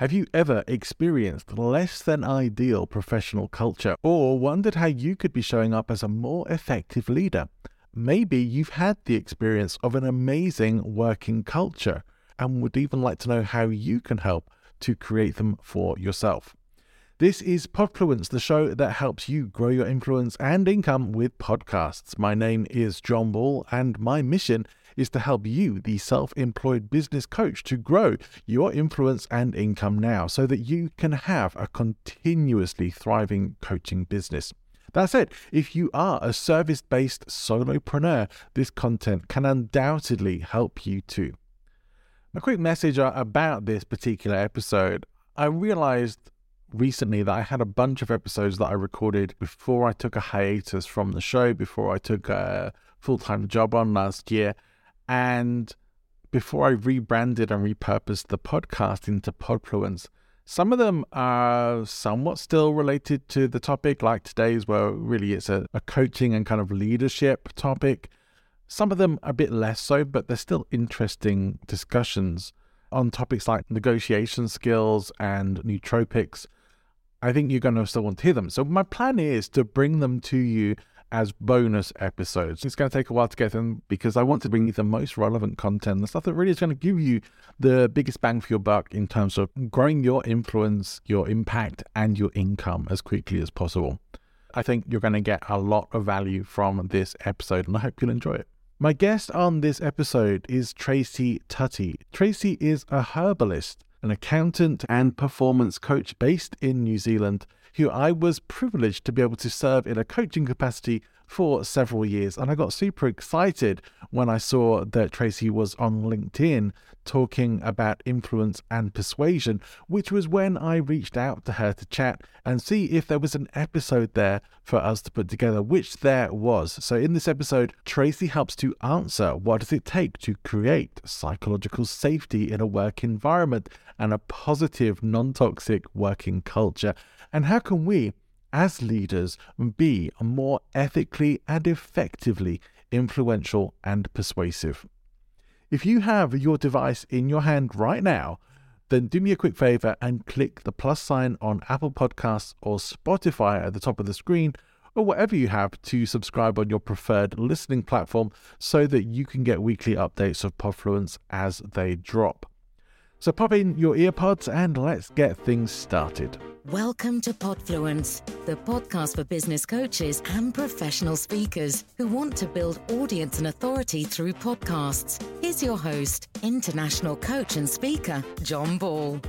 Have you ever experienced less than ideal professional culture or wondered how you could be showing up as a more effective leader? Maybe you've had the experience of an amazing working culture and would even like to know how you can help to create them for yourself. This is Podfluence, the show that helps you grow your influence and income with podcasts. My name is John Ball, and my mission is to help you, the self employed business coach, to grow your influence and income now so that you can have a continuously thriving coaching business. That said, if you are a service based solopreneur, this content can undoubtedly help you too. A quick message about this particular episode. I realized recently that I had a bunch of episodes that I recorded before I took a hiatus from the show, before I took a full time job on last year, and before I rebranded and repurposed the podcast into Podfluence. Some of them are somewhat still related to the topic, like today's, where really it's a, a coaching and kind of leadership topic. Some of them a bit less so, but they're still interesting discussions on topics like negotiation skills and nootropics. I think you're going to still want to hear them. So, my plan is to bring them to you as bonus episodes. It's going to take a while to get them because I want to bring you the most relevant content, the stuff that really is going to give you the biggest bang for your buck in terms of growing your influence, your impact, and your income as quickly as possible. I think you're going to get a lot of value from this episode, and I hope you'll enjoy it. My guest on this episode is Tracy Tutty. Tracy is a herbalist, an accountant, and performance coach based in New Zealand, who I was privileged to be able to serve in a coaching capacity for several years. And I got super excited when I saw that Tracy was on LinkedIn talking about influence and persuasion, which was when I reached out to her to chat and see if there was an episode there for us to put together, which there was. So in this episode, Tracy helps to answer what does it take to create psychological safety in a work environment and a positive, non-toxic working culture. And how can we as leaders be more ethically and effectively influential and persuasive. If you have your device in your hand right now, then do me a quick favor and click the plus sign on Apple Podcasts or Spotify at the top of the screen or whatever you have to subscribe on your preferred listening platform so that you can get weekly updates of Podfluence as they drop. So pop in your earpods and let's get things started. Welcome to Podfluence, the podcast for business coaches and professional speakers who want to build audience and authority through podcasts. Here's your host, international coach and speaker, John Ball.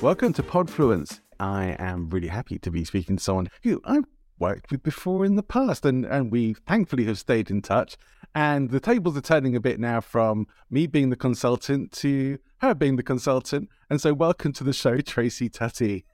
Welcome to Podfluence. I am really happy to be speaking to someone who I've worked with before in the past, and, and we thankfully have stayed in touch. And the tables are turning a bit now from me being the consultant to her being the consultant. And so, welcome to the show, Tracy Tutty.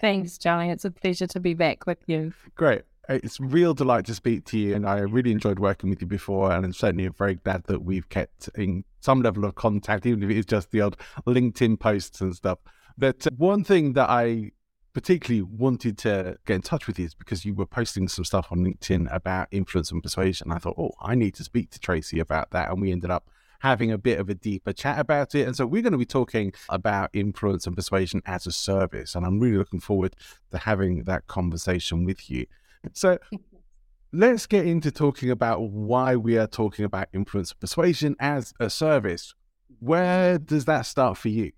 Thanks, Johnny. It's a pleasure to be back with you. Great. It's real delight to speak to you, and I really enjoyed working with you before, and I'm certainly very glad that we've kept in some level of contact, even if it is just the old LinkedIn posts and stuff. But one thing that I particularly wanted to get in touch with you is because you were posting some stuff on LinkedIn about influence and persuasion. I thought, oh, I need to speak to Tracy about that, and we ended up having a bit of a deeper chat about it. And so we're going to be talking about influence and persuasion as a service. And I'm really looking forward to having that conversation with you. So let's get into talking about why we are talking about influence and persuasion as a service. Where does that start for you?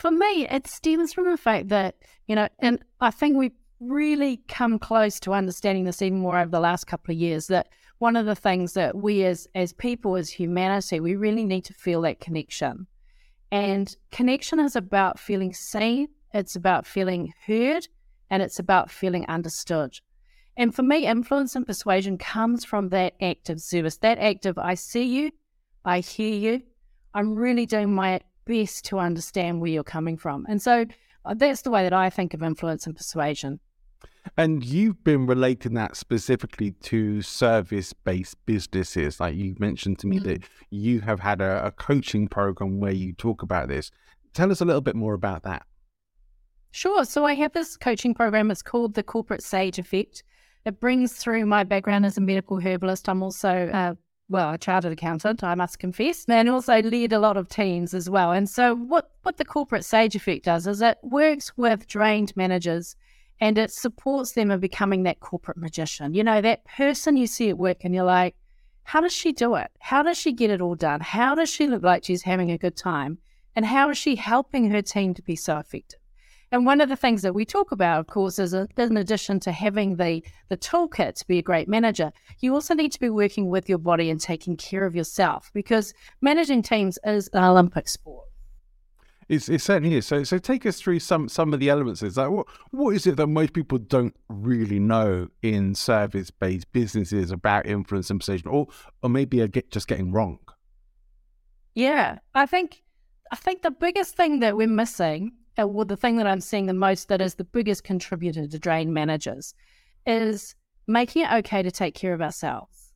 For me, it stems from the fact that, you know, and I think we've really come close to understanding this even more over the last couple of years that one of the things that we as as people as humanity we really need to feel that connection. And connection is about feeling seen it's about feeling heard and it's about feeling understood. And for me influence and persuasion comes from that act of service that act of i see you i hear you i'm really doing my best to understand where you're coming from and so uh, that's the way that i think of influence and persuasion and you've been relating that specifically to service based businesses. Like you mentioned to me mm-hmm. that you have had a, a coaching program where you talk about this. Tell us a little bit more about that. Sure. So I have this coaching program. It's called the Corporate Sage Effect. It brings through my background as a medical herbalist. I'm also, uh, well, a chartered accountant, I must confess, and also lead a lot of teams as well. And so, what, what the Corporate Sage Effect does is it works with drained managers and it supports them in becoming that corporate magician. You know, that person you see at work and you're like, how does she do it? How does she get it all done? How does she look like she's having a good time? And how is she helping her team to be so effective? And one of the things that we talk about, of course, is in addition to having the, the toolkit to be a great manager, you also need to be working with your body and taking care of yourself because managing teams is an Olympic sport. It's, it certainly is. So, so take us through some some of the elements. Is like what what is it that most people don't really know in service based businesses about influence and persuasion, or or maybe are get, just getting wrong? Yeah, I think I think the biggest thing that we're missing, Uh, well, the thing that I'm seeing the most that is the biggest contributor to drain managers, is making it okay to take care of ourselves,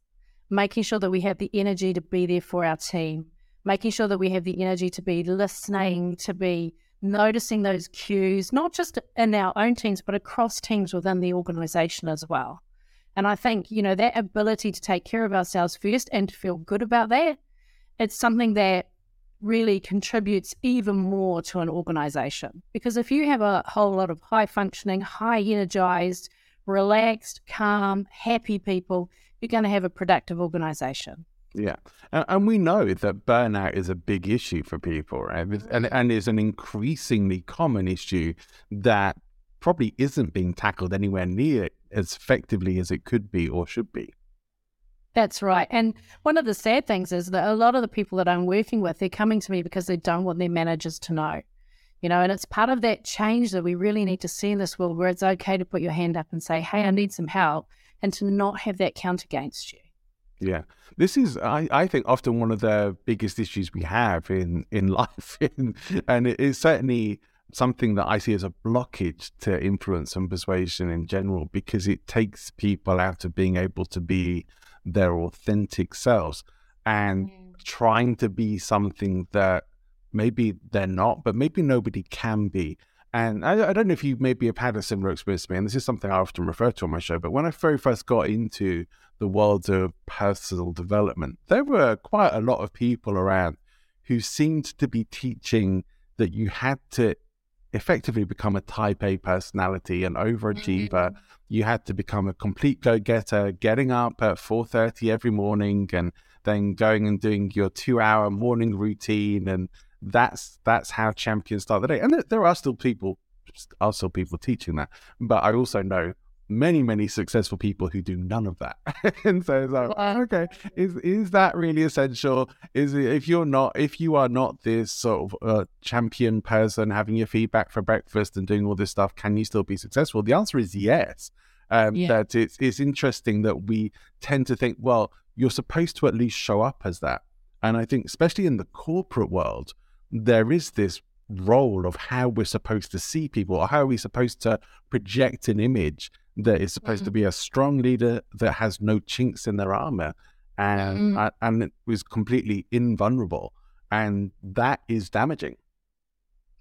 making sure that we have the energy to be there for our team, making sure that we have the energy to be listening, to be noticing those cues, not just in our own teams, but across teams within the organization as well. And I think, you know, that ability to take care of ourselves first and to feel good about that, it's something that really contributes even more to an organization. Because if you have a whole lot of high functioning, high energized, relaxed, calm, happy people, you're going to have a productive organization. Yeah, and, we know that burnout is a big issue for people, right? And and is an increasingly common issue that probably isn't being tackled anywhere near as effectively as it could be or should be. That's right. And one of the sad things is that a lot of the people that I'm working with, they're coming to me because they don't want their managers to know. You know, and it's part of that change that we really need to see in this world where it's okay to put your hand up and say, Hey, I need some help, and to not have that count against you. Yeah, this is, I, I think, often one of the biggest issues we have in in life, and it is certainly something that I see as a blockage to influence and persuasion in general, because it takes people out of being able to be their authentic selves and mm. trying to be something that maybe they're not, but maybe nobody can be. And I, I, don't know if you maybe have had a similar experience to me, and this is something I often refer to on my show, but when I very first got into the world of personal development, there were quite a lot of people around who seemed to be teaching that you had to effectively become a type A personality, an overachiever. Mm-hmm. You had to become a complete go-getter, getting up at 4.30 every morning and then going and doing your two-hour morning routine and that's that's how champions start the day. And there, there are still people, are still people teaching that. But I also know many many successful people who do none of that. And so it's like okay is is that really essential? Is it, if you're not if you are not this sort of uh, champion person having your feedback for breakfast and doing all this stuff can you still be successful? The answer is yes. Um, yeah. that it's it's interesting that we tend to think well you're supposed to at least show up as that. And i think especially in the corporate world there is this role of how we're supposed to see people or how are we supposed to project an image that is supposed mm-hmm. to be a strong leader that has no chinks in their armor and mm-hmm. and is completely invulnerable and that is damaging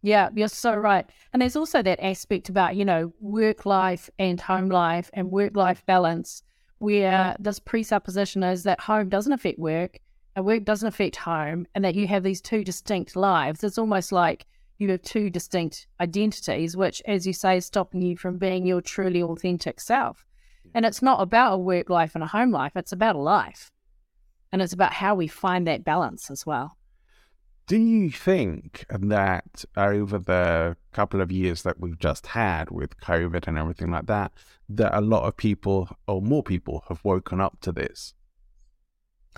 yeah you're so right and there's also that aspect about you know work life and home life and work life balance where this presupposition is that home doesn't affect work and work doesn't affect home and that you have these two distinct lives, it's almost like you have two distinct identities, which, as you say, is stopping you from being your truly authentic self. And it's not about a work life and a home life, it's about a life. And it's about how we find that balance as well. do you think that over the couple of years that we've just had with COVID and everything like that, that a lot of people or more people have woken up to this?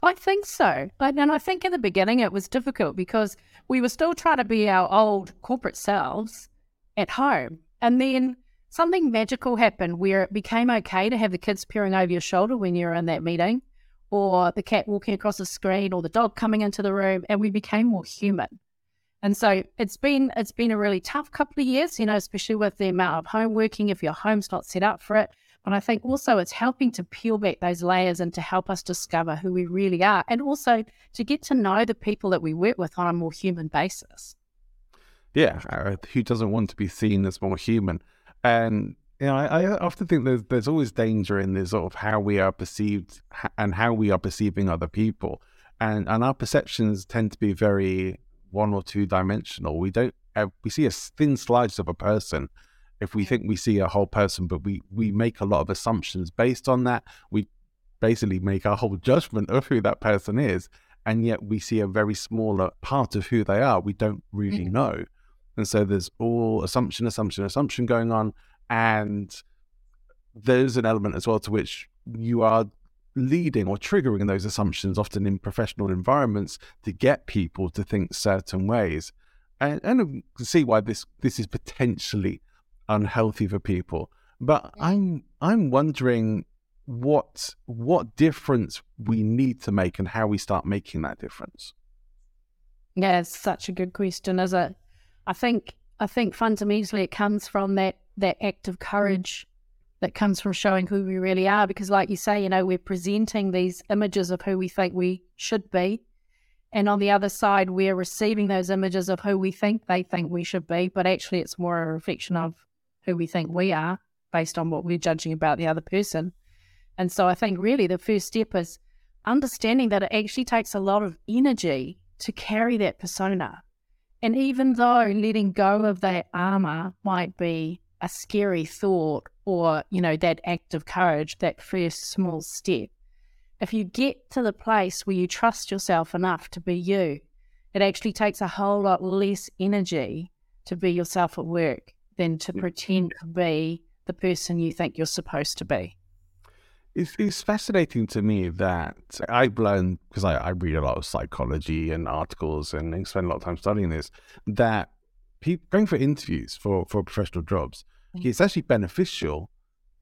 I think so. And I think in the beginning it was difficult because we were still trying to be our old corporate selves at home. And then something magical happened where it became okay to have the kids peering over your shoulder when you're in that meeting, or the cat walking across the screen, or the dog coming into the room, and we became more human. And so it's been it's been a really tough couple of years, you know, especially with the amount of home working if your home's not set up for it. But I think also it's helping to peel back those layers and to help us discover who we really are, and also to get to know the people that we work with on a more human basis. Yeah, uh, who doesn't want to be seen as more human? And you know, I, I, often think there's there's always danger in this sort of how we are perceived and how we are perceiving other people, and and our perceptions tend to be very one or two dimensional. We don't have, we see a thin slice of a person if we think we see a whole person, but we we make a lot of assumptions based on that. We basically make our whole judgment of who that person is, and yet we see a very smaller part of who they are. We don't really mm. know. And so there's all assumption, assumption, assumption going on. And there's an element as well to which you are leading or triggering those assumptions, often in professional environments, to get people to think certain ways. And, and see why this this is potentially unhealthy for people. But I'm I'm wondering what what difference we need to make and how we start making that difference. Yeah, it's such a good question, is it? I think I think fundamentally it comes from that that act of mm. courage that comes from showing who we really are. Because, like you say, you know, we're presenting these images of who we think we should be, and on the other side, we're receiving those images of who we think they think we should be. But actually, it's more a reflection of who we think we are based on what we're judging about the other person. And so, I think really the first step is understanding that it actually takes a lot of energy to carry that persona and even though letting go of that armor might be a scary thought or, you know, that act of courage, that first small step, if you get to the place where you trust yourself enough to be you, it actually takes a whole lot less energy to be yourself at work than to pretend to be the person you think you're supposed to be. It's, it's fascinating to me that I've learned because I, I read a lot of psychology and articles and spend a lot of time studying this that people going for interviews for, for professional jobs, mm-hmm. it's actually beneficial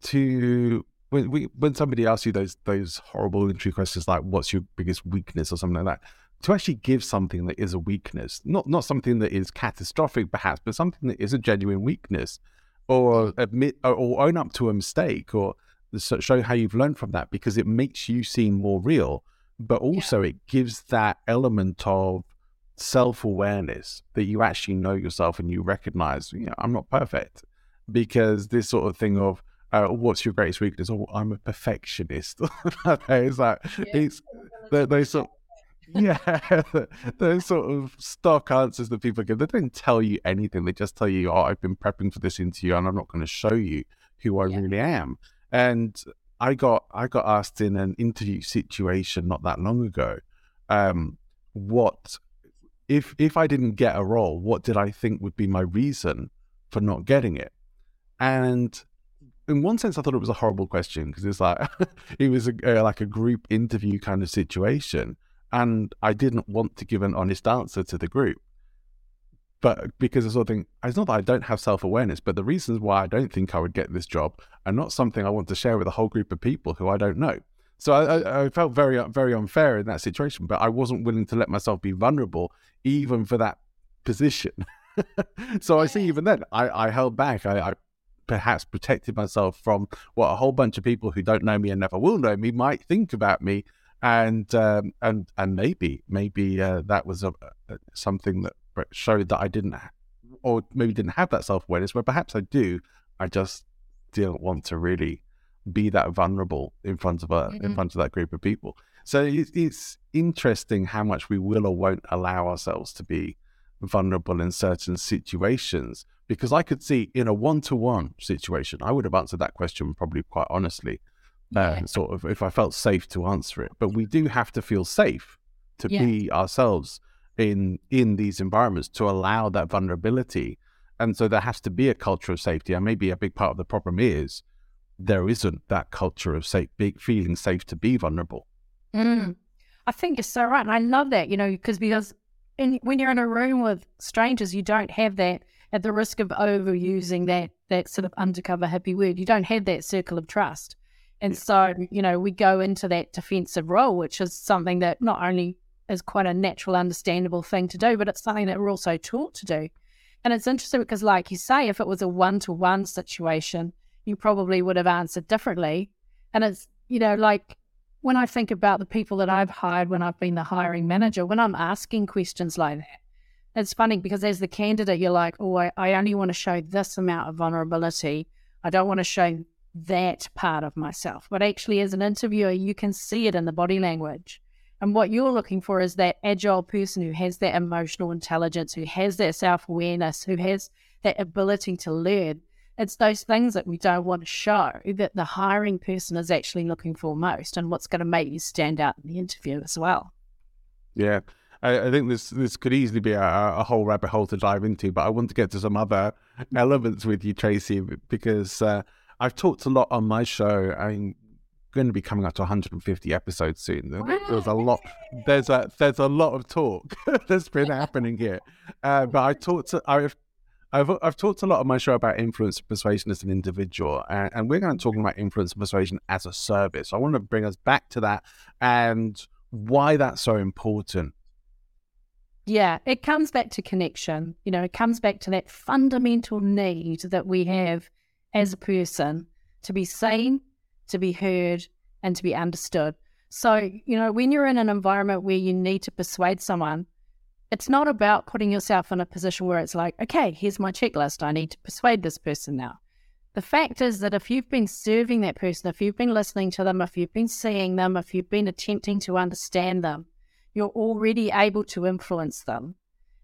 to when we when somebody asks you those those horrible interview questions like what's your biggest weakness or something like that to actually give something that is a weakness not not something that is catastrophic perhaps but something that is a genuine weakness or admit or own up to a mistake or show how you've learned from that because it makes you seem more real, but also yeah. it gives that element of self awareness that you actually know yourself and you recognize, you know, I'm not perfect. Because this sort of thing of, uh, what's your greatest weakness? Oh, I'm a perfectionist. it's like, yeah. it's those sort yeah, those sort of stock answers that people give, they don't tell you anything. They just tell you, oh, I've been prepping for this interview and I'm not going to show you who I yeah. really am. And I got I got asked in an interview situation not that long ago, um, what if if I didn't get a role, what did I think would be my reason for not getting it? And in one sense, I thought it was a horrible question because it's like it was a, a, like a group interview kind of situation, and I didn't want to give an honest answer to the group but because I sort of think it's not that I don't have self awareness, but the reasons why I don't think I would get this job are not something I want to share with a whole group of people who I don't know. So I, I, felt very very unfair in that situation, but I wasn't willing to let myself be vulnerable even for that position. so I see even then I, I held back. I, I perhaps protected myself from what a whole bunch of people who don't know me and never will know me might think about me and um, and and maybe maybe uh, that was a, a, something that showed that I didn't, or maybe didn't have that self awareness, where perhaps I do. I just didn't want to really be that vulnerable in front of a mm-hmm. in front of that group of people. So it's, it's interesting how much we will or won't allow ourselves to be vulnerable in certain situations. Because I could see in a one to one situation, I would have answered that question probably quite honestly, uh, yeah. sort of if I felt safe to answer it. But we do have to feel safe to yeah. be ourselves in in these environments to allow that vulnerability. And so there has to be a culture of safety. And maybe a big part of the problem is there isn't that culture of safe, feeling safe to be vulnerable. Mm. I think you're so right. And I love that, you know, because because in, when you're in a room with strangers, you don't have that at the risk of overusing that that sort of undercover hippie word. You don't have that circle of trust. And so, you know, we go into that defensive role, which is something that not only is quite a natural, understandable thing to do, but it's something that we're also taught to do. And it's interesting because, like you say, if it was a one to one situation, you probably would have answered differently. And it's, you know, like when I think about the people that I've hired when I've been the hiring manager, when I'm asking questions like that, it's funny because as the candidate, you're like, oh, I, I only want to show this amount of vulnerability. I don't want to show that part of myself. But actually, as an interviewer, you can see it in the body language. And what you're looking for is that agile person who has that emotional intelligence, who has that self awareness, who has that ability to learn. It's those things that we don't want to show that the hiring person is actually looking for most and what's going to make you stand out in the interview as well. Yeah. I, I think this this could easily be a, a, whole rabbit hole to dive into, but I want to get to some other elements with you, Tracy, because uh, I've talked a lot on my show. I'm going to be coming up to 150 episodes soon. There's a lot. There's a there's a lot of talk that's been happening here. Uh, but I talked to I've I've, I've talked a lot on my show about influence and persuasion as an individual, and, and we're going to talk about influence and persuasion as a service. So I want to bring us back to that and why that's so important. Yeah, it comes back to connection. You know, it comes back to that fundamental need that we have as a person to be seen, to be heard, and to be understood. So, you know, when you're in an environment where you need to persuade someone, it's not about putting yourself in a position where it's like, okay, here's my checklist. I need to persuade this person now. The fact is that if you've been serving that person, if you've been listening to them, if you've been seeing them, if you've been attempting to understand them, you're already able to influence them.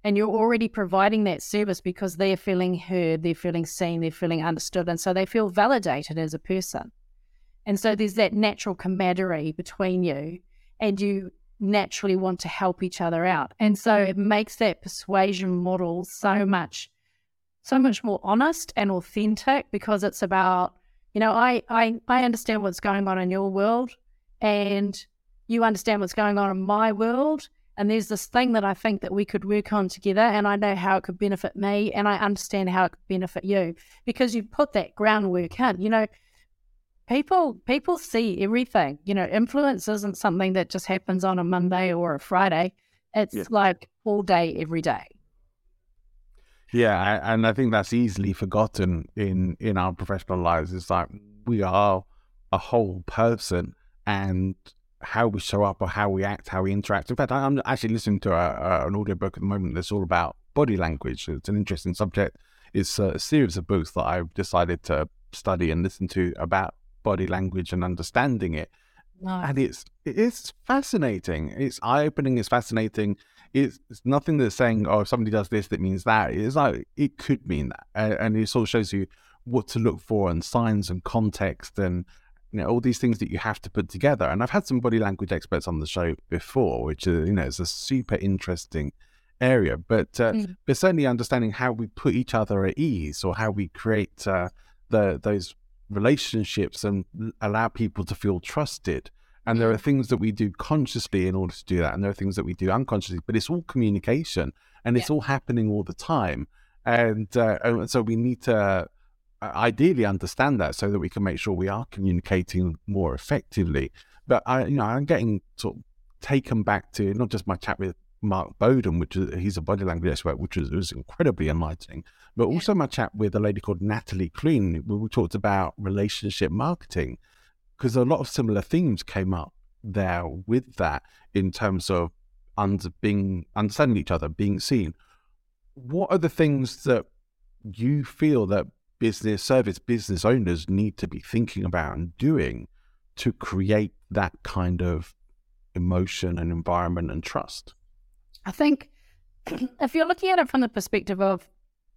And you're already providing that service because they're feeling heard, they're feeling seen, they're feeling understood. And so they feel validated as a person. And so there's that natural camaraderie between you, and you naturally want to help each other out. And so it makes that persuasion model so much, so much more honest and authentic because it's about, you know, I, I, I understand what's going on in your world and you understand what's going on in my world. And there's this thing that I think that we could work on together, and I know how it could benefit me, and I understand how it could benefit you because you put that groundwork in. You know, people people see everything. You know, influence isn't something that just happens on a Monday or a Friday. It's yeah. like all day, every day. Yeah, and I think that's easily forgotten in in our professional lives. It's like we are a whole person, and how we show up or how we act, how we interact. In fact, I'm actually listening to a, a, an audiobook at the moment that's all about body language. It's an interesting subject. It's a series of books that I've decided to study and listen to about body language and understanding it. Nice. And it's it's fascinating. It's eye opening. It's fascinating. It's, it's, nothing that's saying, oh, if somebody does this, that means that. It's like it could mean that, and, and it sort of shows you what to look for and signs and context and you know all these things that you have to put together and i've had some body language experts on the show before which is you know is a super interesting area but uh, mm. but certainly understanding how we put each other at ease or how we create uh, the those relationships and allow people to feel trusted and there are things that we do consciously in order to do that and there are things that we do unconsciously but it's all communication and it's yeah. all happening all the time and, uh, and so we need to ideally understand that so that we can make sure we are communicating more effectively. But I, you know, I'm getting sort of taken back to not just my chat with Mark Bowden, which is he's a body language expert, which was, was incredibly enlightening, but also my chat with a lady called Natalie Clune, where we talked about relationship marketing, because a lot of similar themes came up there with that in terms of under being understanding each other, being seen. What are the things that you feel that business service business owners need to be thinking about and doing to create that kind of emotion and environment and trust? I think if you're looking at it from the perspective of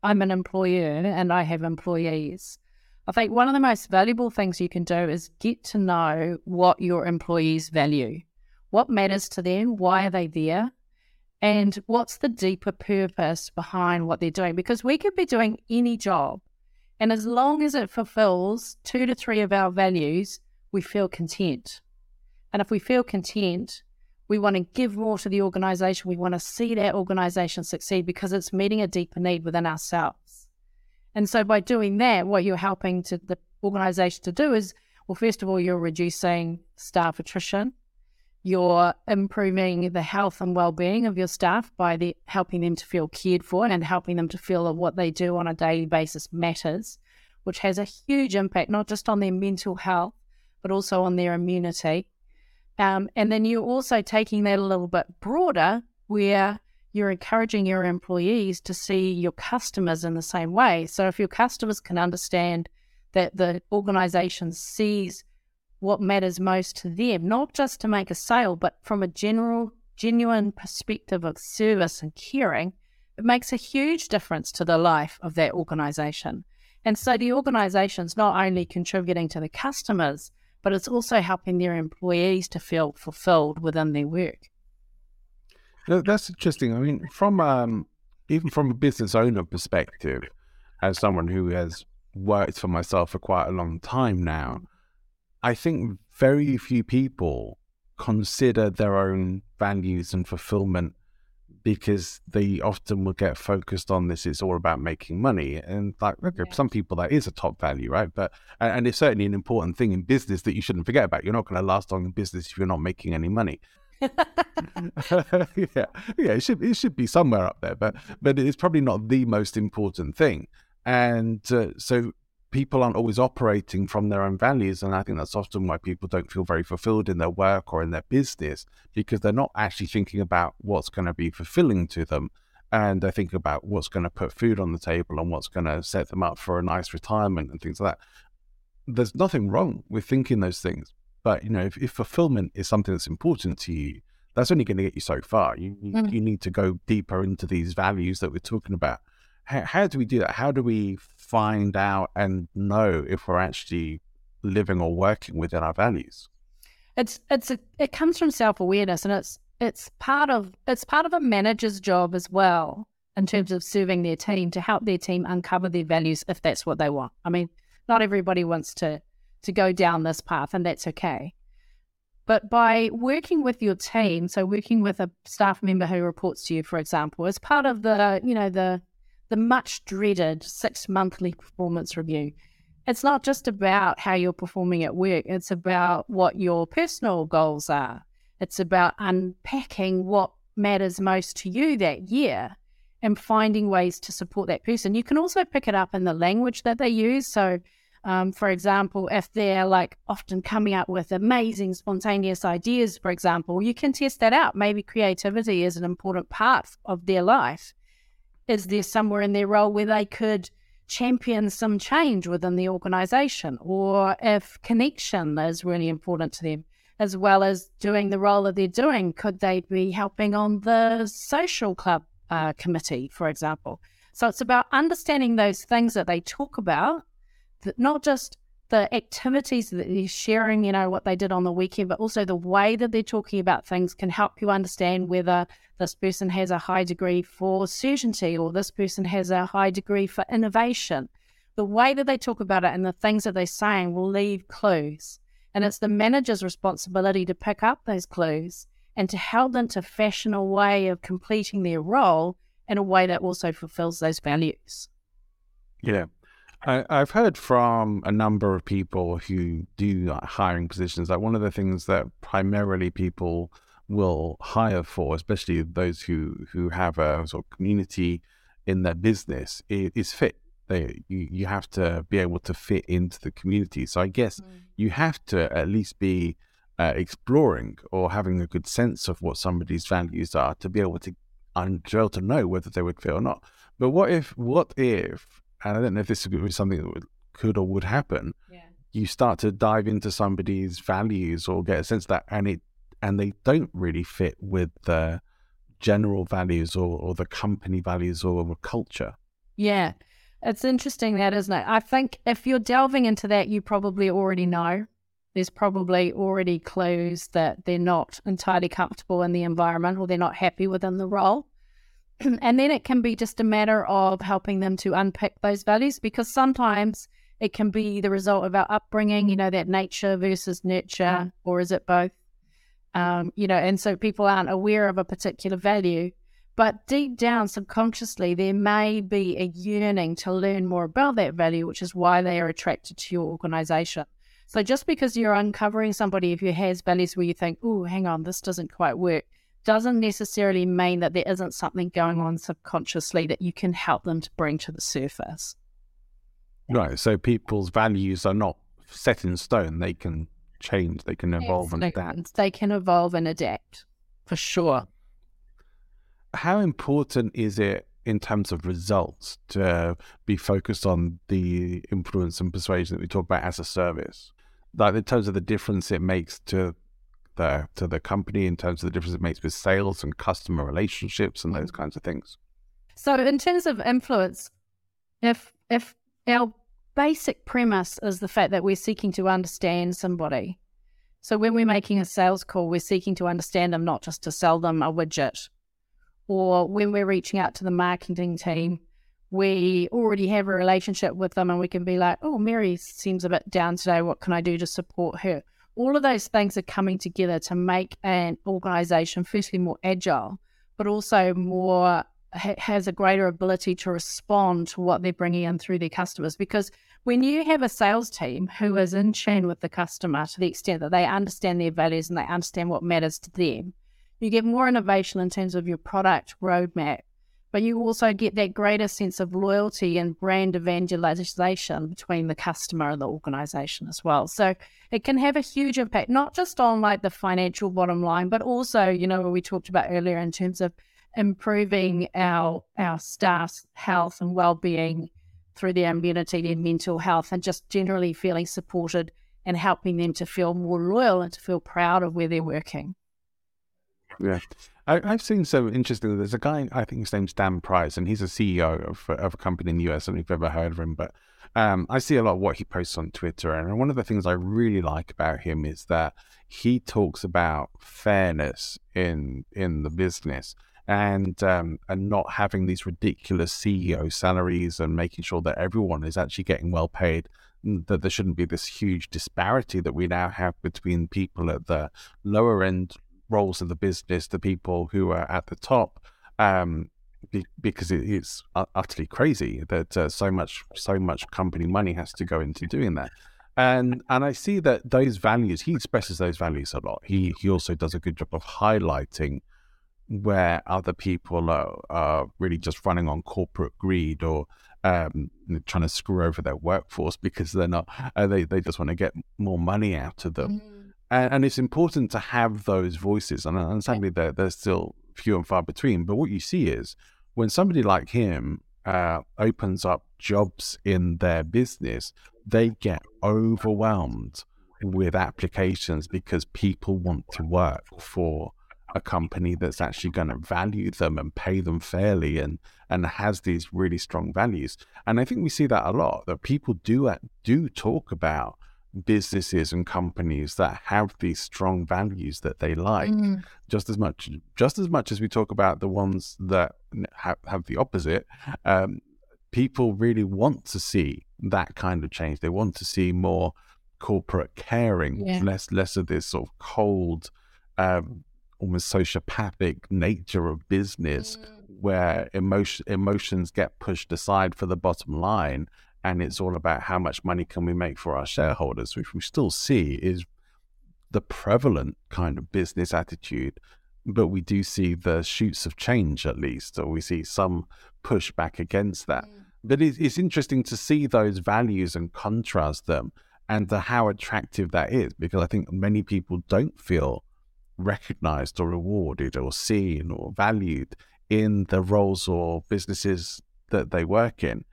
I'm an employer and I have employees, I think one of the most valuable things you can do is get to know what your employees value, what matters to them, why are they there, and what's the deeper purpose behind what they're doing? Because we could be doing any job, and as long as it fulfills two to three of our values, we feel content. And if we feel content, we want to give more to the organization. We want to see that organization succeed because it's meeting a deeper need within ourselves. And so by doing that, what you're helping to the organization to do is, well, first of all, you're reducing staff attrition. You're improving the health and well-being of your staff by the, helping them to feel cared for and helping them to feel that what they do on a daily basis matters, which has a huge impact not just on their mental health, but also on their immunity um, and then you're also taking that a little bit broader, where you're encouraging your employees to see your customers in the same way. So if your customers can understand that the organization sees what matters most to them, not just to make a sale, but from a general, genuine perspective of service and caring, it makes a huge difference to the life of that organization. And so the organization's not only contributing to the customers, but it's also helping their employees to feel fulfilled within their work. That's interesting. I mean, from um, even from a business owner perspective, as someone who has worked for myself for quite a long time now, I think very few people consider their own values and fulfillment because they often will get focused on this. It's all about making money, and like okay, yeah. some people that is a top value, right? But and it's certainly an important thing in business that you shouldn't forget about. You're not going to last long in business if you're not making any money. yeah, yeah, it should it should be somewhere up there, but but it's probably not the most important thing. And uh, so people aren't always operating from their own values. And I think that's often why people don't feel very fulfilled in their work or in their business because they're not actually thinking about what's going to be fulfilling to them. And they're thinking about what's going to put food on the table and what's going to set them up for a nice retirement and things like that. There's nothing wrong with thinking those things. But, you know, if, if fulfillment is something that's important to you, that's only going to get you so far. You, mm. you need to go deeper into these values that we're talking about how, how do we do that? How do we find out and know if we're actually living or working within our values? It's it's a, it comes from self awareness, and it's it's part of it's part of a manager's job as well in terms of serving their team to help their team uncover their values if that's what they want. I mean, not everybody wants to to go down this path, and that's okay. But by working with your team, so working with a staff member who reports to you, for example, as part of the you know the the much dreaded six monthly performance review. It's not just about how you're performing at work, it's about what your personal goals are. It's about unpacking what matters most to you that year and finding ways to support that person. You can also pick it up in the language that they use. So, um, for example, if they're like often coming up with amazing, spontaneous ideas, for example, you can test that out. Maybe creativity is an important part of their life is there somewhere in their role where they could champion some change within the organization? Or if connection is really important to them, as well as doing the role that they're doing, could they be helping on the social club uh, committee, for example? So it's about understanding those things that they talk about, that not just the activities that they're sharing, you know, what they did on the weekend, but also the way that they're talking about things can help you understand whether this person has a high degree for certainty or this person has a high degree for innovation. The way that they talk about it and the things that they're saying will leave clues. And it's the manager's responsibility to pick up those clues and to help them to fashion a way of completing their role in a way that also fulfills those values. Yeah. I, have heard from a number of people who do hiring positions. Like one of the things that primarily people will hire for, especially those who who have a sort of community in their business, is, is fit. They you, you have to be able to fit into the community. So I guess mm. you have to at least be uh, exploring or having a good sense of what somebody's values are to be able to and to be able to know whether they would fit or not. But what if what if and I don't know if this is something that would, could or would happen. Yeah. You start to dive into somebody's values or get a sense of that, and it and they don't really fit with the general values or, or the company values or the culture. Yeah, it's interesting that, isn't it? I think if you're delving into that, you probably already know there's probably already clues that they're not entirely comfortable in the environment or they're not happy within the role. and then it can be just a matter of helping them to unpick those values because sometimes it can be the result of our upbringing, you know, that nature versus nurture, or is it both? Um, you know, and so people aren't aware of a particular value. But deep down, subconsciously, there may be a yearning to learn more about that value, which is why they are attracted to your organization. So just because you're uncovering somebody if who has values where you think, oh, hang on, this doesn't quite work, doesn't necessarily mean that there isn't something going on subconsciously that you can help them to bring to the surface. Right. So people's values are not set in stone. They can change, they can evolve and adapt. They can evolve and adapt for sure. How important is it in terms of results to be focused on the influence and persuasion that we talk about as a service? Like in terms of the difference it makes to the to the company, in terms of the difference it makes with sales and customer relationships and those mm. kinds of things. So in terms of influence, if if our basic premise is the fact that we're seeking to understand somebody. So when we're making a sales call, we're seeking to understand them, not just to sell them a widget. Or when we're reaching out to the marketing team, we already have a relationship with them and we can be like, oh, Mary seems a bit down today. What can I do to support her? All of those things are coming together to make an organization, firstly, more agile, but also more has a greater ability to respond to what they're bringing in through their customers. Because when you have a sales team who is in tune with the customer to the extent that they understand their values and they understand what matters to them, you get more innovation in terms of your product roadmap. But you also get that greater sense of loyalty and brand evangelization between the customer and the organization as well. So it can have a huge impact, not just on like the financial bottom line, but also, you know, what we talked about earlier in terms of improving our our staff's health and well-being through their immunity and mental health and just generally feeling supported and helping them to feel more loyal and to feel proud of where they're working. Yeah. I, have seen some interesting. There's a guy, I think his name's Dan Price, and he's a CEO of, of a company in the US. I don't know if you've ever heard of him, but um, I see a lot of what he posts on Twitter. And one of the things I really like about him is that he talks about fairness in in the business and um, and not having these ridiculous CEO salaries and making sure that everyone is actually getting well paid. That there shouldn't be this huge disparity that we now have between people at the lower end roles of the business, the people who are at the top, um, be, because it, it's utterly crazy that uh, so much so much company money has to go into doing that. And and I see that those values he expresses those values a lot. He he also does a good job of highlighting where other people are, are really just running on corporate greed or um, trying to screw over their workforce because they're not, uh, they, they just want to get more money out of them. Mm. And, and, it's important to have those voices. And, and sadly, they're, they're still few and far between. But what you see is when somebody like him uh, opens up jobs in their business, they get overwhelmed with applications because people want to work for a company that's actually going to value them and pay them fairly and and has these really strong values. And I think we see that a lot that people do uh, do talk about businesses and companies that have these strong values that they like mm. just as much just as much as we talk about the ones that have, have the opposite um, people really want to see that kind of change they want to see more corporate caring yeah. less less of this sort of cold um, almost sociopathic nature of business mm. where emotion, emotions get pushed aside for the bottom line and it's all about how much money can we make for our shareholders which we still see is the prevalent kind of business attitude but we do see the shoots of change at least or we see some pushback against that mm. but it's, it's interesting to see those values and contrast them and to how attractive that is because i think many people don't feel recognized or rewarded or seen or valued in the roles or businesses that they work in.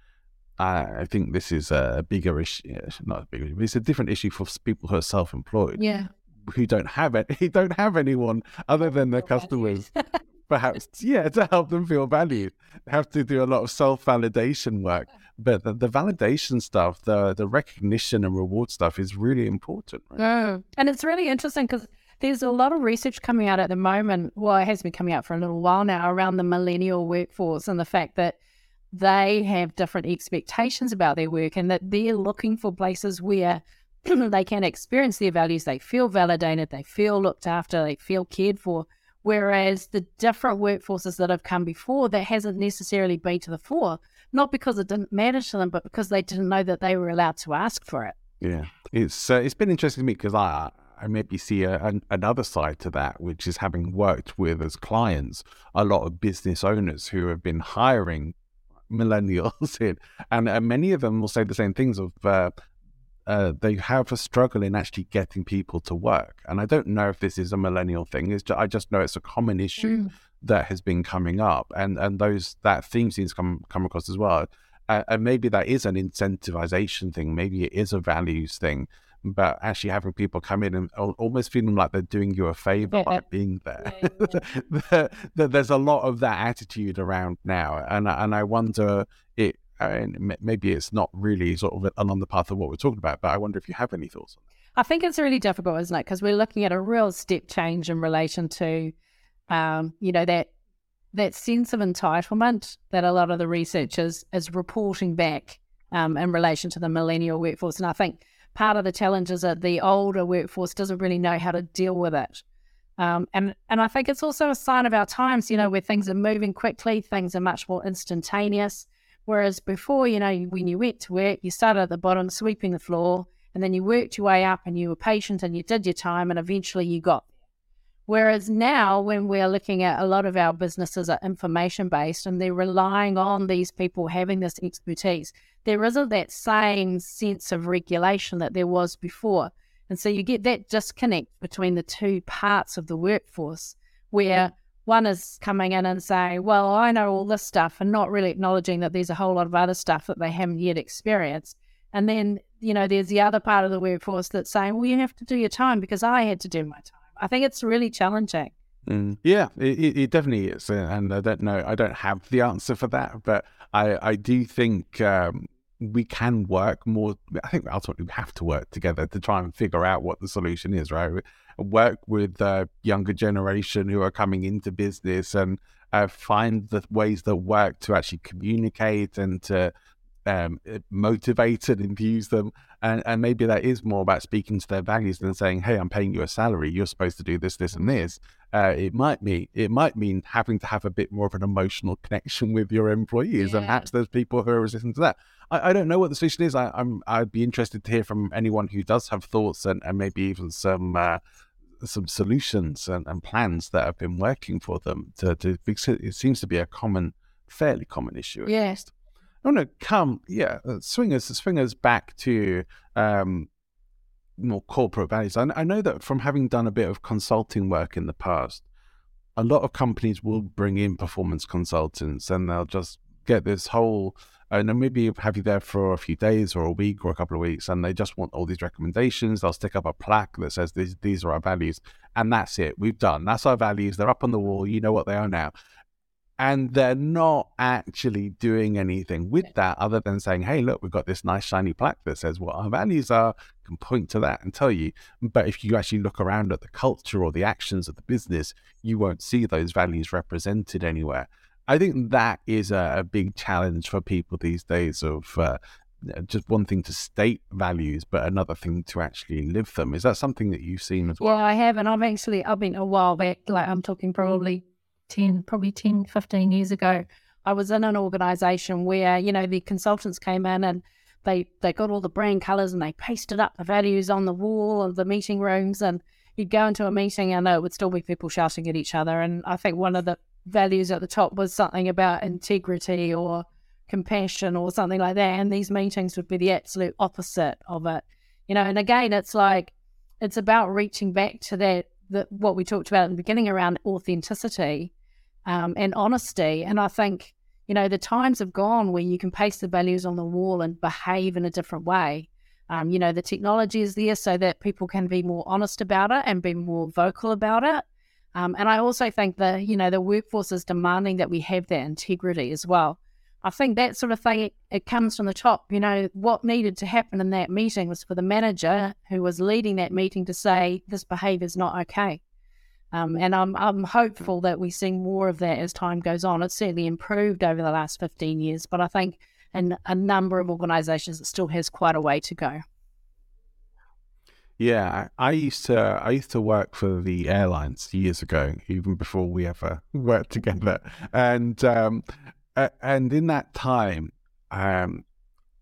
I think this is a bigger issue, not a bigger issue, it's a different issue for people who are self-employed. Yeah. Who don't have it, who don't have anyone other than their customers perhaps yeah to help them feel valued they have to do a lot of self-validation work but the, the validation stuff the the recognition and reward stuff is really important right? Mm. and it's really interesting because there's a lot of research coming out at the moment well it has been coming out for a little while now around the millennial workforce and the fact that they have different expectations about their work and that they're looking for places where they can experience their values, they feel validated, they feel looked after, they feel cared for. Whereas the different workforces that have come before, that hasn't necessarily been to the fore, not because it didn't matter to them, but because they didn't know that they were allowed to ask for it. Yeah, it's uh, it's been interesting to me because I I maybe see a, an, another side to that, which is having worked with as clients a lot of business owners who have been hiring millennials in, and, and many of them will say the same things of uh, uh, they have a struggle in actually getting people to work. And I don't know if this is a millennial thing. It's just, I just know it's a common issue mm. that has been coming up, and and those that theme seems come come across as well. Uh, and maybe that is an incentivization thing. Maybe it is a values thing. But actually having people come in and almost feeling like they're doing you a favor yeah. by being there. Yeah, yeah. There's a lot of that attitude around now, and and I wonder it and maybe it's not really sort of along the path of what we're talking about, but I wonder if you have any thoughts on that. I think it's really difficult, isn't it? Because we're looking at a real step change in relation to, um, you know, that that sense of entitlement that a lot of the researchers is, is reporting back um, in relation to the millennial workforce. And I think part of the challenge is that the older workforce doesn't really know how to deal with it. Um, and and I think it's also a sign of our times, you know, where things are moving quickly, things are much more instantaneous. Whereas before, you know, when you went to work, you started at the bottom, sweeping the floor, and then you worked your way up and you were patient and you did your time and eventually you got. Whereas now, when we're looking at a lot of our businesses are information based and they're relying on these people having this expertise, there isn't that same sense of regulation that there was before. And so you get that disconnect between the two parts of the workforce where one is coming in and saying, Well, I know all this stuff, and not really acknowledging that there's a whole lot of other stuff that they haven't yet experienced. And then, you know, there's the other part of the workforce that's saying, Well, you have to do your time because I had to do my time. I think it's really challenging. Mm. Yeah, it, it, definitely is. And I don't know, I don't have the answer for that, but I, I do think um, we can work more. I think ultimately we have to work together to try and figure out what the solution is, right? work with the younger generation who are coming into business and uh, find the ways that work to actually communicate and to um, motivate and infuse them. And, and maybe that is more about speaking to their values than saying, "Hey, I'm paying you a salary. You're supposed to do this, this, and this." Uh, it might mean it might mean having to have a bit more of an emotional connection with your employees, yeah. and perhaps there's people who are resistant to that. I, I don't know what the solution is. I, am I'd be interested to hear from anyone who does have thoughts and, and maybe even some uh, some solutions and, and, plans that have been working for them to, to because it seems to be a common, fairly common issue. Yes. I want to come, yeah, uh, swingers, swingers back to um, more corporate values. I, I know that from having done a bit of consulting work in the past, a lot of companies will bring in performance consultants and they'll just get this whole and then maybe have you there for a few days or a week or a couple of weeks, and they just want all these recommendations. They'll stick up a plaque that says these these are our values, and that's it. We've done. That's our values. They're up on the wall. You know what they are now. And they're not actually doing anything with that other than saying, hey, look, we've got this nice shiny plaque that says what our values are, can point to that and tell you. But if you actually look around at the culture or the actions of the business, you won't see those values represented anywhere. I think that is a, a big challenge for people these days of uh, just one thing to state values, but another thing to actually live them. Is that something that you've seen as well? Yeah, I have. And I've actually, I've been a while back, like I'm talking probably 10, probably 10, 15 years ago. I was in an organization where, you know, the consultants came in and they, they got all the brand colors and they pasted up the values on the wall of the meeting rooms. And you'd go into a meeting and it would still be people shouting at each other. And I think one of the values at the top was something about integrity or compassion or something like that. And these meetings would be the absolute opposite of it. You know, and again, it's like it's about reaching back to that that what we talked about in the beginning around authenticity um, and honesty. And I think, you know, the times have gone where you can paste the values on the wall and behave in a different way. Um, you know, the technology is there so that people can be more honest about it and be more vocal about it. Um, and I also think that, you know, the workforce is demanding that we have that integrity as well. I think that sort of thing, it, it comes from the top. You know, what needed to happen in that meeting was for the manager who was leading that meeting to say, this behavior is not okay. Um, and I'm, I'm hopeful that we see more of that as time goes on. It's certainly improved over the last 15 years, but I think in a number of organizations, it still has quite a way to go. Yeah, I used to I used to work for the airlines years ago, even before we ever worked together. And um, and in that time, um,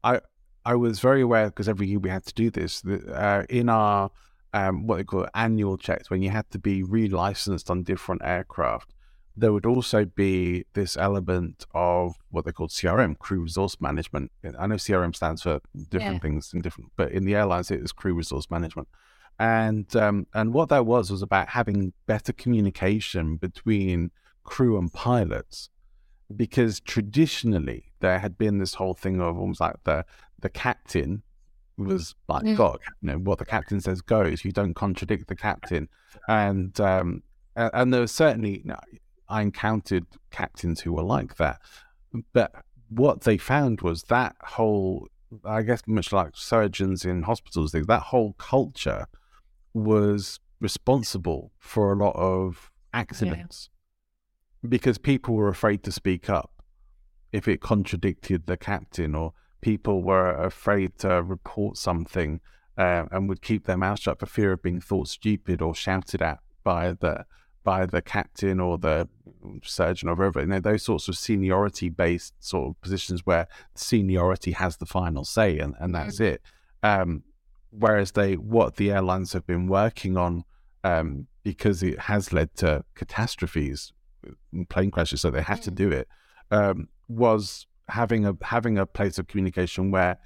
I I was very aware because every year we had to do this. That, uh, in our um, what they call annual checks, when you had to be relicensed on different aircraft, there would also be this element of what they call CRM, crew resource management. I know CRM stands for different yeah. things in different, but in the airlines it is crew resource management. And um, and what that was was about having better communication between crew and pilots, because traditionally there had been this whole thing of almost like the the captain was like mm. God, you know what the captain says goes. You don't contradict the captain, and um, and there was certainly you know, I encountered captains who were like that. But what they found was that whole, I guess, much like surgeons in hospitals, that whole culture was responsible for a lot of accidents yeah. because people were afraid to speak up if it contradicted the captain or people were afraid to report something uh, and would keep their mouth shut for fear of being thought stupid or shouted at by the by the captain or the surgeon or whatever. You know, those sorts of seniority based sort of positions where seniority has the final say and, and that's mm-hmm. it. Um, whereas they what the airlines have been working on um, because it has led to catastrophes, plane crashes, so they had to mm-hmm. do it. Um, was having a having a place of communication where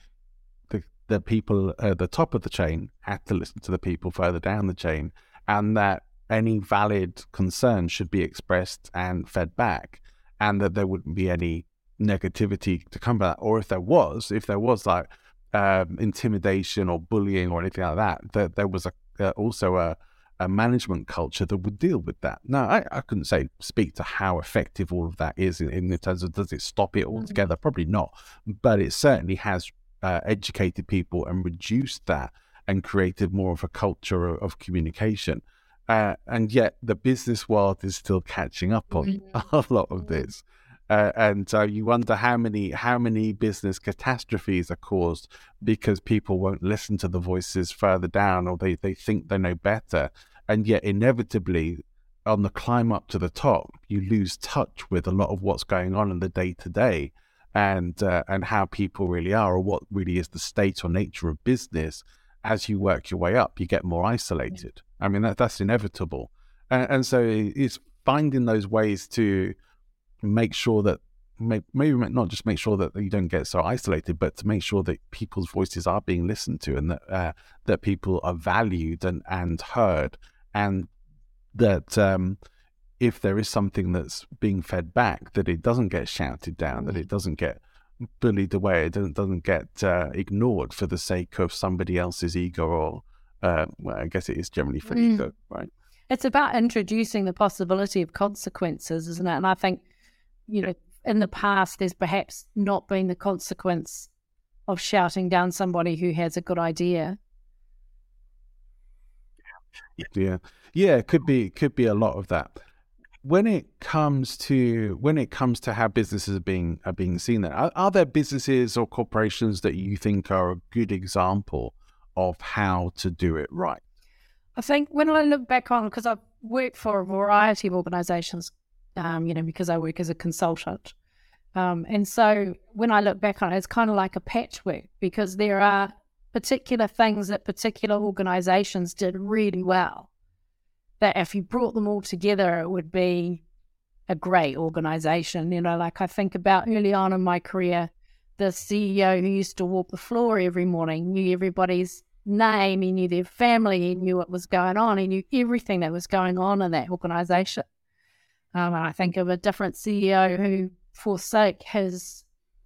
the the people at the top of the chain had to listen to the people further down the chain, and that any valid concern should be expressed and fed back, and that there wouldn't be any negativity to come back. Or if there was, if there was like um, intimidation or bullying or anything like that, that there was a, uh, also a, a management culture that would deal with that. Now, I, I couldn't say speak to how effective all of that is in, in terms of does it stop it mm-hmm. altogether? Mm-hmm. Probably not, but it certainly has uh, educated people and reduced that and created more of a culture of, of communication. Uh, and yet the business world is still catching up on mm-hmm. a lot of this. Uh, and uh, you wonder how many how many business catastrophes are caused because people won't listen to the voices further down or they, they think they know better and yet inevitably on the climb up to the top you lose touch with a lot of what's going on in the day to day and uh, and how people really are or what really is the state or nature of business as you work your way up you get more isolated. I mean, that, that's inevitable. And, and so it's finding those ways to make sure that maybe not just make sure that you don't get so isolated, but to make sure that people's voices are being listened to and that uh, that people are valued and, and heard, and that um, if there is something that's being fed back, that it doesn't get shouted down, that it doesn't get bullied away, it doesn't doesn't get uh, ignored for the sake of somebody else's ego or uh, well, I guess it is generally for mm. ego, right? It's about introducing the possibility of consequences, isn't it? And I think, you know, in the past, there's perhaps not been the consequence of shouting down somebody who has a good idea. Yeah, yeah, it could be could be a lot of that. When it comes to when it comes to how businesses are being are being seen, there are, are there businesses or corporations that you think are a good example of how to do it right? I think when I look back on, because I've worked for a variety of organizations, um, you know, because I work as a consultant. Um, and so when I look back on it, it's kind of like a patchwork because there are particular things that particular organizations did really well. That if you brought them all together, it would be a great organization. You know, like I think about early on in my career, the CEO who used to walk the floor every morning knew everybody's name, he knew their family, he knew what was going on, he knew everything that was going on in that organization. Um, and I think of a different CEO who forsake his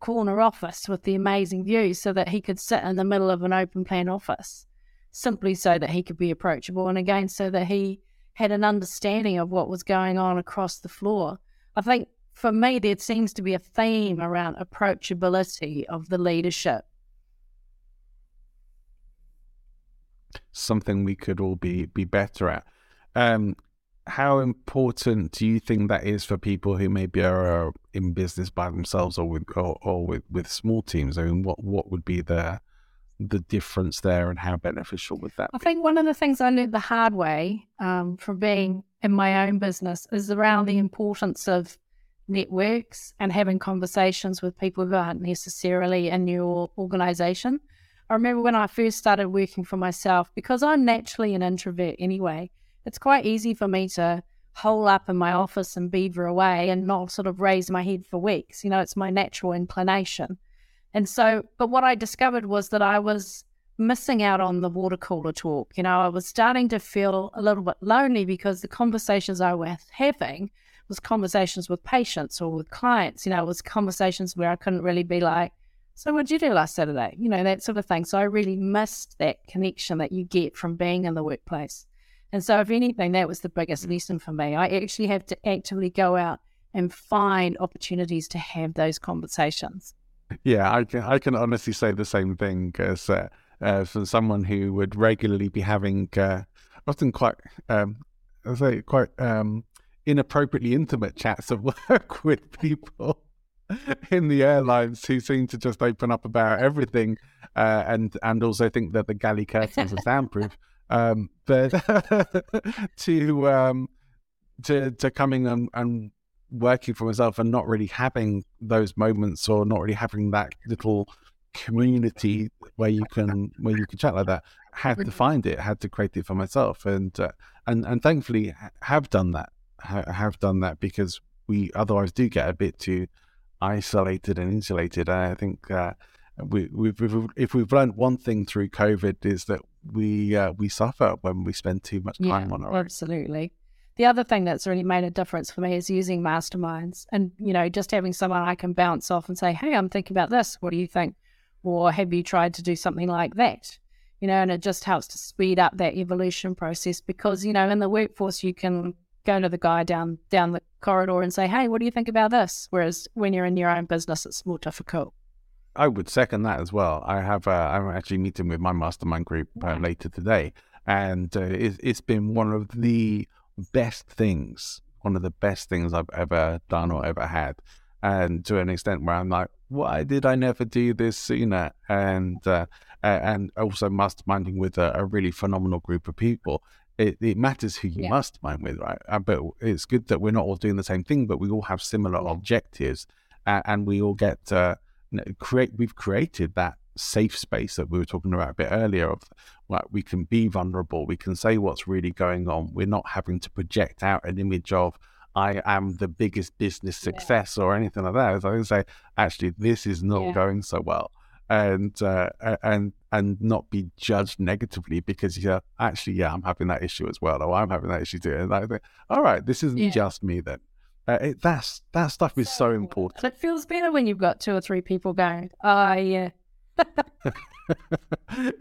corner office with the amazing view so that he could sit in the middle of an open plan office simply so that he could be approachable and again so that he had an understanding of what was going on across the floor. I think for me, there seems to be a theme around approachability of the leadership. Something we could all be be better at. Um, how important do you think that is for people who maybe are uh, in business by themselves or with or, or with, with small teams? I mean, what what would be the the difference there, and how beneficial would that? I think one of the things I learned the hard way um, from being in my own business is around the importance of networks and having conversations with people who aren't necessarily in your organization. I remember when I first started working for myself, because I'm naturally an introvert anyway, it's quite easy for me to hole up in my office and beaver away and not sort of raise my head for weeks. You know, it's my natural inclination. And so, but what I discovered was that I was missing out on the water cooler talk. You know, I was starting to feel a little bit lonely because the conversations I was having was conversations with patients or with clients. You know, it was conversations where I couldn't really be like, so what did you do last Saturday? You know, that sort of thing. So I really missed that connection that you get from being in the workplace. And so, if anything, that was the biggest lesson for me. I actually have to actively go out and find opportunities to have those conversations. Yeah, I can, I can honestly say the same thing as uh, uh, for someone who would regularly be having uh, often quite, um, I say, quite um, inappropriately intimate chats at work with people in the airlines who seem to just open up about everything uh, and and also think that the galley curtains are soundproof. Um, but to um, to to coming and, and working for myself and not really having those moments or not really having that little community where you can where you can chat like that had to find it had to create it for myself. And uh, and and thankfully have done that ha- have done that because we otherwise do get a bit too isolated and insulated. And i think uh, we, we've, we've, if we've learned one thing through COVID is that we uh, we suffer when we spend too much time yeah, on our absolutely. The other thing that's really made a difference for me is using masterminds and you know just having someone I can bounce off and say, "Hey, I'm thinking about this. What do you think?" Or have you tried to do something like that? You know, and it just helps to speed up that evolution process because you know in the workforce you can go to the guy down down the corridor and say, "Hey, what do you think about this?" Whereas when you're in your own business, it's more difficult. I would second that as well. I have uh, I'm actually meeting with my mastermind group uh, later today, and uh, it's, it's been one of the best things, one of the best things I've ever done or ever had, and to an extent where I'm like, why did I never do this sooner? And uh, and also masterminding with a, a, really phenomenal group of people. It, it matters who you yeah. mastermind with, right? Uh, but it's good that we're not all doing the same thing, but we all have similar yeah. objectives, and we all get create we've created that safe space that we were talking about a bit earlier of like we can be vulnerable we can say what's really going on we're not having to project out an image of i am the biggest business success yeah. or anything like that so i can say actually this is not yeah. going so well and uh, and and not be judged negatively because yeah actually yeah i'm having that issue as well or i'm having that issue too and I think, all right this isn't yeah. just me then uh, it, that's that stuff is so important. It feels better when you've got two or three people going. Oh yeah.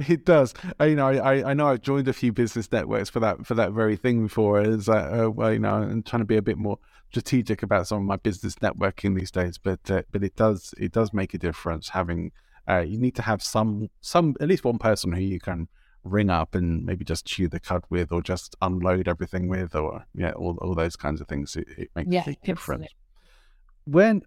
it does. I, you know, I, I know I've joined a few business networks for that for that very thing before. Is that uh, well, you know, I'm trying to be a bit more strategic about some of my business networking these days. But uh, but it does it does make a difference having. Uh, you need to have some some at least one person who you can ring up and maybe just chew the cud with or just unload everything with or yeah all, all those kinds of things it, it makes yeah, a difference. when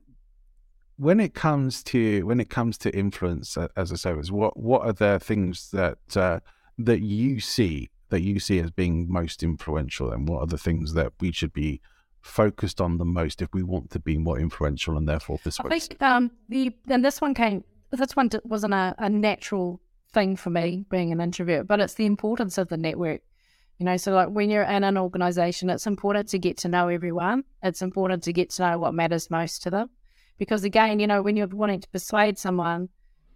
when it comes to when it comes to influence as a service what what are the things that uh, that you see that you see as being most influential and what are the things that we should be focused on the most if we want to be more influential and therefore persuasive I think um the and this one came this one wasn't a, a natural thing for me being an introvert, but it's the importance of the network. You know, so like when you're in an organization, it's important to get to know everyone. It's important to get to know what matters most to them. Because again, you know, when you're wanting to persuade someone,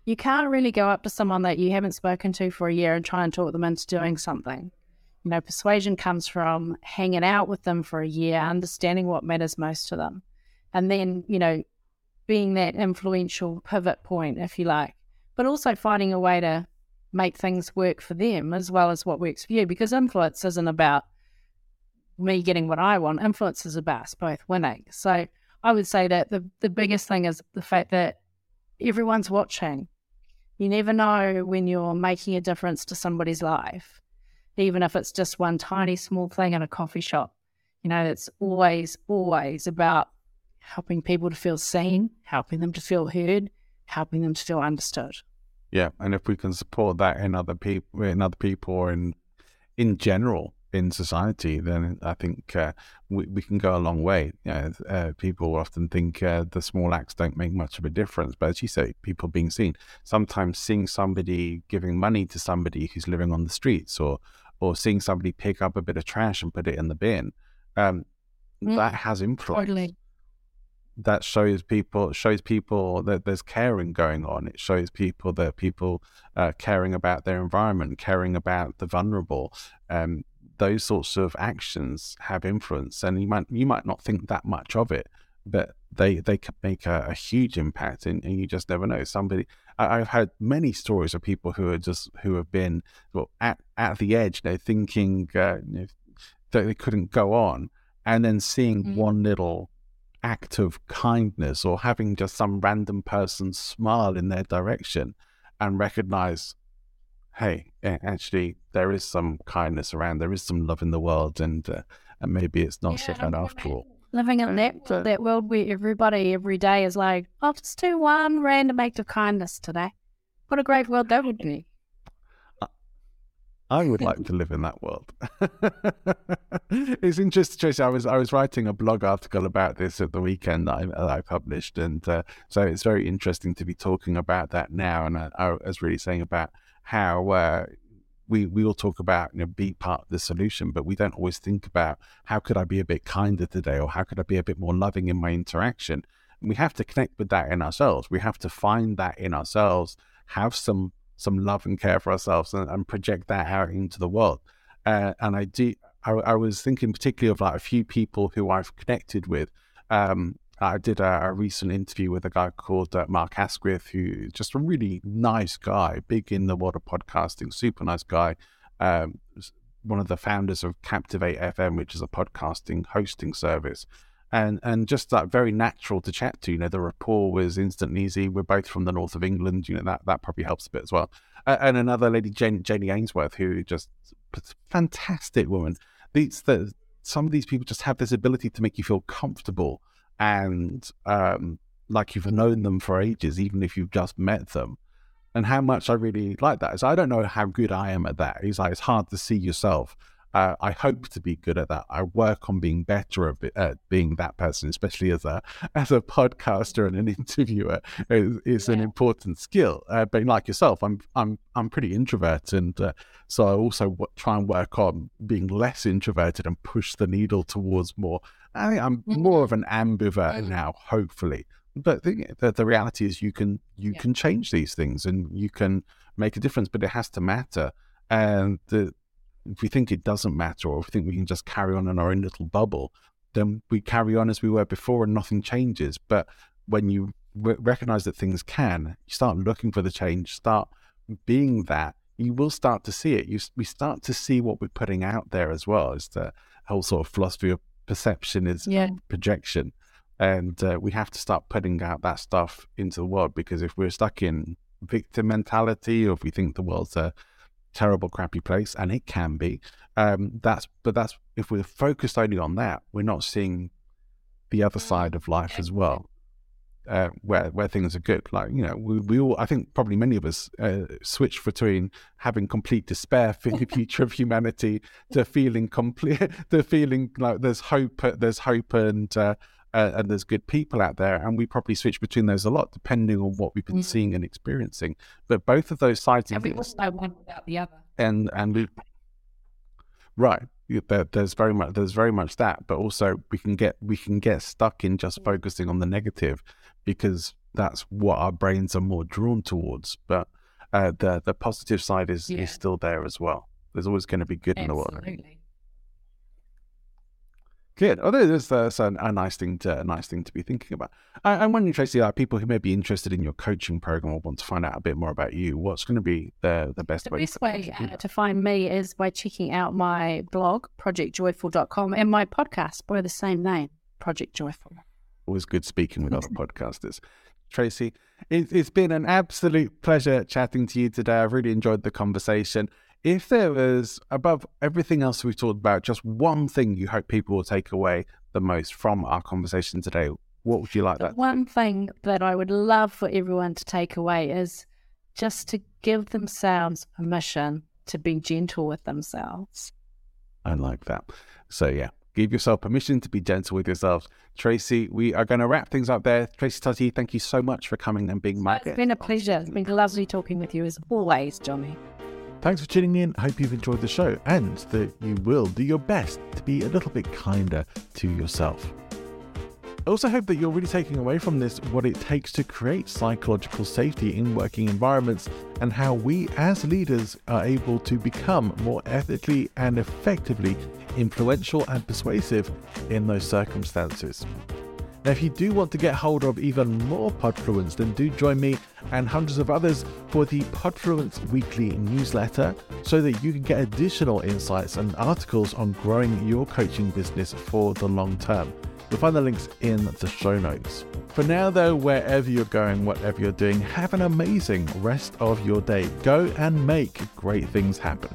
you can't really go up to someone that you haven't spoken to for a year and try and talk them into doing something. You know, persuasion comes from hanging out with them for a year, understanding what matters most to them. And then, you know, being that influential pivot point, if you like, but also finding a way to make things work for them as well as what works for you because influence isn't about me getting what I want. Influence is about us both winning. So I would say that the, the biggest thing is the fact that everyone's watching. You never know when you're making a difference to somebody's life, even if it's just one tiny small thing in a coffee shop. You know, it's always, always about helping people to feel seen, helping them to feel heard, helping them to feel understood. Yeah, and if we can support that in other people, in other people, or in in general in society, then I think uh, we we can go a long way. You know, uh, people often think uh, the small acts don't make much of a difference, but as you say, people being seen. Sometimes seeing somebody giving money to somebody who's living on the streets, or or seeing somebody pick up a bit of trash and put it in the bin, um, mm, that has influence. Totally that shows people shows people that there's caring going on. It shows people that people uh, caring about their environment, caring about the vulnerable. Um, those sorts of actions have influence, and you might you might not think that much of it, but they they can make a, a huge impact, and, and, you just never know. Somebody I, have had many stories of people who are just who have been well, at at the edge, you know, thinking uh, you know, that they couldn't go on, and then seeing mm-hmm. one little act of kindness or having just some random person smile in their direction and recognize, hey, actually, there is some kindness around, there is some love in the world, and uh, and maybe it's not yeah, so bad after all. Living in that, that world where everybody every day is like, I'll just do one random act of kindness today. What a great world that would be. I would like to live in that world. it's interesting, Tracy. I was I was writing a blog article about this at the weekend that I, I published, and uh, so it's very interesting to be talking about that now. And I, I was really saying about how uh, we we all talk about you know be part of the solution, but we don't always think about how could I be a bit kinder today, or how could I be a bit more loving in my interaction. And we have to connect with that in ourselves. We have to find that in ourselves. Have some some love and care for ourselves and, and project that out into the world. Uh, and I do. I, I, was thinking particularly of like a few people who I've connected with. Um, I did a, a, recent interview with a guy called uh, Mark Asquith, who just a really nice guy, big in the world of podcasting, super nice guy. Um, one of the founders of Captivate FM, which is a podcasting hosting service and and just that very natural to chat to. You know, the rapport was instant and easy. We're both from the north of England. You know, that that probably helps a bit as well. Uh, and another lady, Jane, Janie Ainsworth, who just fantastic woman. These the, some of these people just have this ability to make you feel comfortable and um, like you've known them for ages, even if you've just met them. And how much I really like that is I don't know how good I am at that. It's like it's hard to see yourself uh, I hope to be good at that. I work on being better at, being that person, especially as a as a podcaster and an interviewer. It's, yeah. an important skill. Uh, but like yourself, I'm I'm I'm pretty introvert, and uh, so I also w- try and work on being less introverted and push the needle towards more. I think I'm mm-hmm. more of an ambivert mm-hmm. now, hopefully. But the, the, the, reality is, you can you yeah. can change these things and you can make a difference, but it has to matter. And the if we think it doesn't matter or if we think we can just carry on in our own little bubble, then we carry on as we were before and nothing changes. But when you re- recognize that things can, you start looking for the change, start being that, you will start to see it. You, we start to see what we're putting out there as well. Is the whole sort of philosophy of perception is yeah. projection. And uh, we have to start putting out that stuff into the world because if we're stuck in victim mentality or if we think the world's a terrible, crappy place, and it can be. Um, that's but that's if we're focused only on that, we're not seeing the other mm. side of life as well, uh, where where things are good. Like you know, we, we all I think probably many of us uh, switch between having complete despair for the future of humanity to feeling complete, to feeling like there's hope, there's hope and uh, uh, and there's good people out there, and we probably switch between those a lot depending on what we've been mm-hmm. seeing and experiencing. But both of those sides, and we also one without the other, and and we, right, there, there's very much there's very much that, but also we can get we can get stuck in just mm-hmm. focusing on the negative because that's what our brains are more drawn towards. But uh, the the positive side is yeah. is still there as well. There's always going to be good Absolutely. in the world. Good. Although that's, a, a, nice thing to a nice thing to be thinking about. I, I'm wondering, Tracy, like people who may be interested in your coaching program or want to find out a bit more about you, what's going to be the the best the way? best way uh, to find me is by checking out my blog, projectjoyful.com, and my podcast by the same name, Project Joyful. Always good speaking with other podcasters. Tracy, it, it's been an absolute pleasure chatting to you today. I've really enjoyed the conversation if there was above everything else we've talked about just one thing you hope people will take away the most from our conversation today what would you like the that? one thing that i would love for everyone to take away is just to give themselves permission to be gentle with themselves. I like that. So yeah give yourself permission to be gentle with yourselves. Tracy we are going to wrap things up there. Tracy tutty thank you so much for coming and being my guest it's been a pleasure. It's been lovely talking with you as always johnny Thanks for tuning in. Hope you've enjoyed the show and that you will do your best to be a little bit kinder to yourself. I also hope that you're really taking away from this what it takes to create psychological safety in working environments and how we as leaders are able to become more ethically and effectively influential and persuasive in those circumstances. Now, if you do want to get hold of even more Podfluence, then do join me and hundreds of others for the Podfluence weekly newsletter so that you can get additional insights and articles on growing your coaching business for the long term. You'll find the links in the show notes. For now, though, wherever you're going, whatever you're doing, have an amazing rest of your day. Go and make great things happen.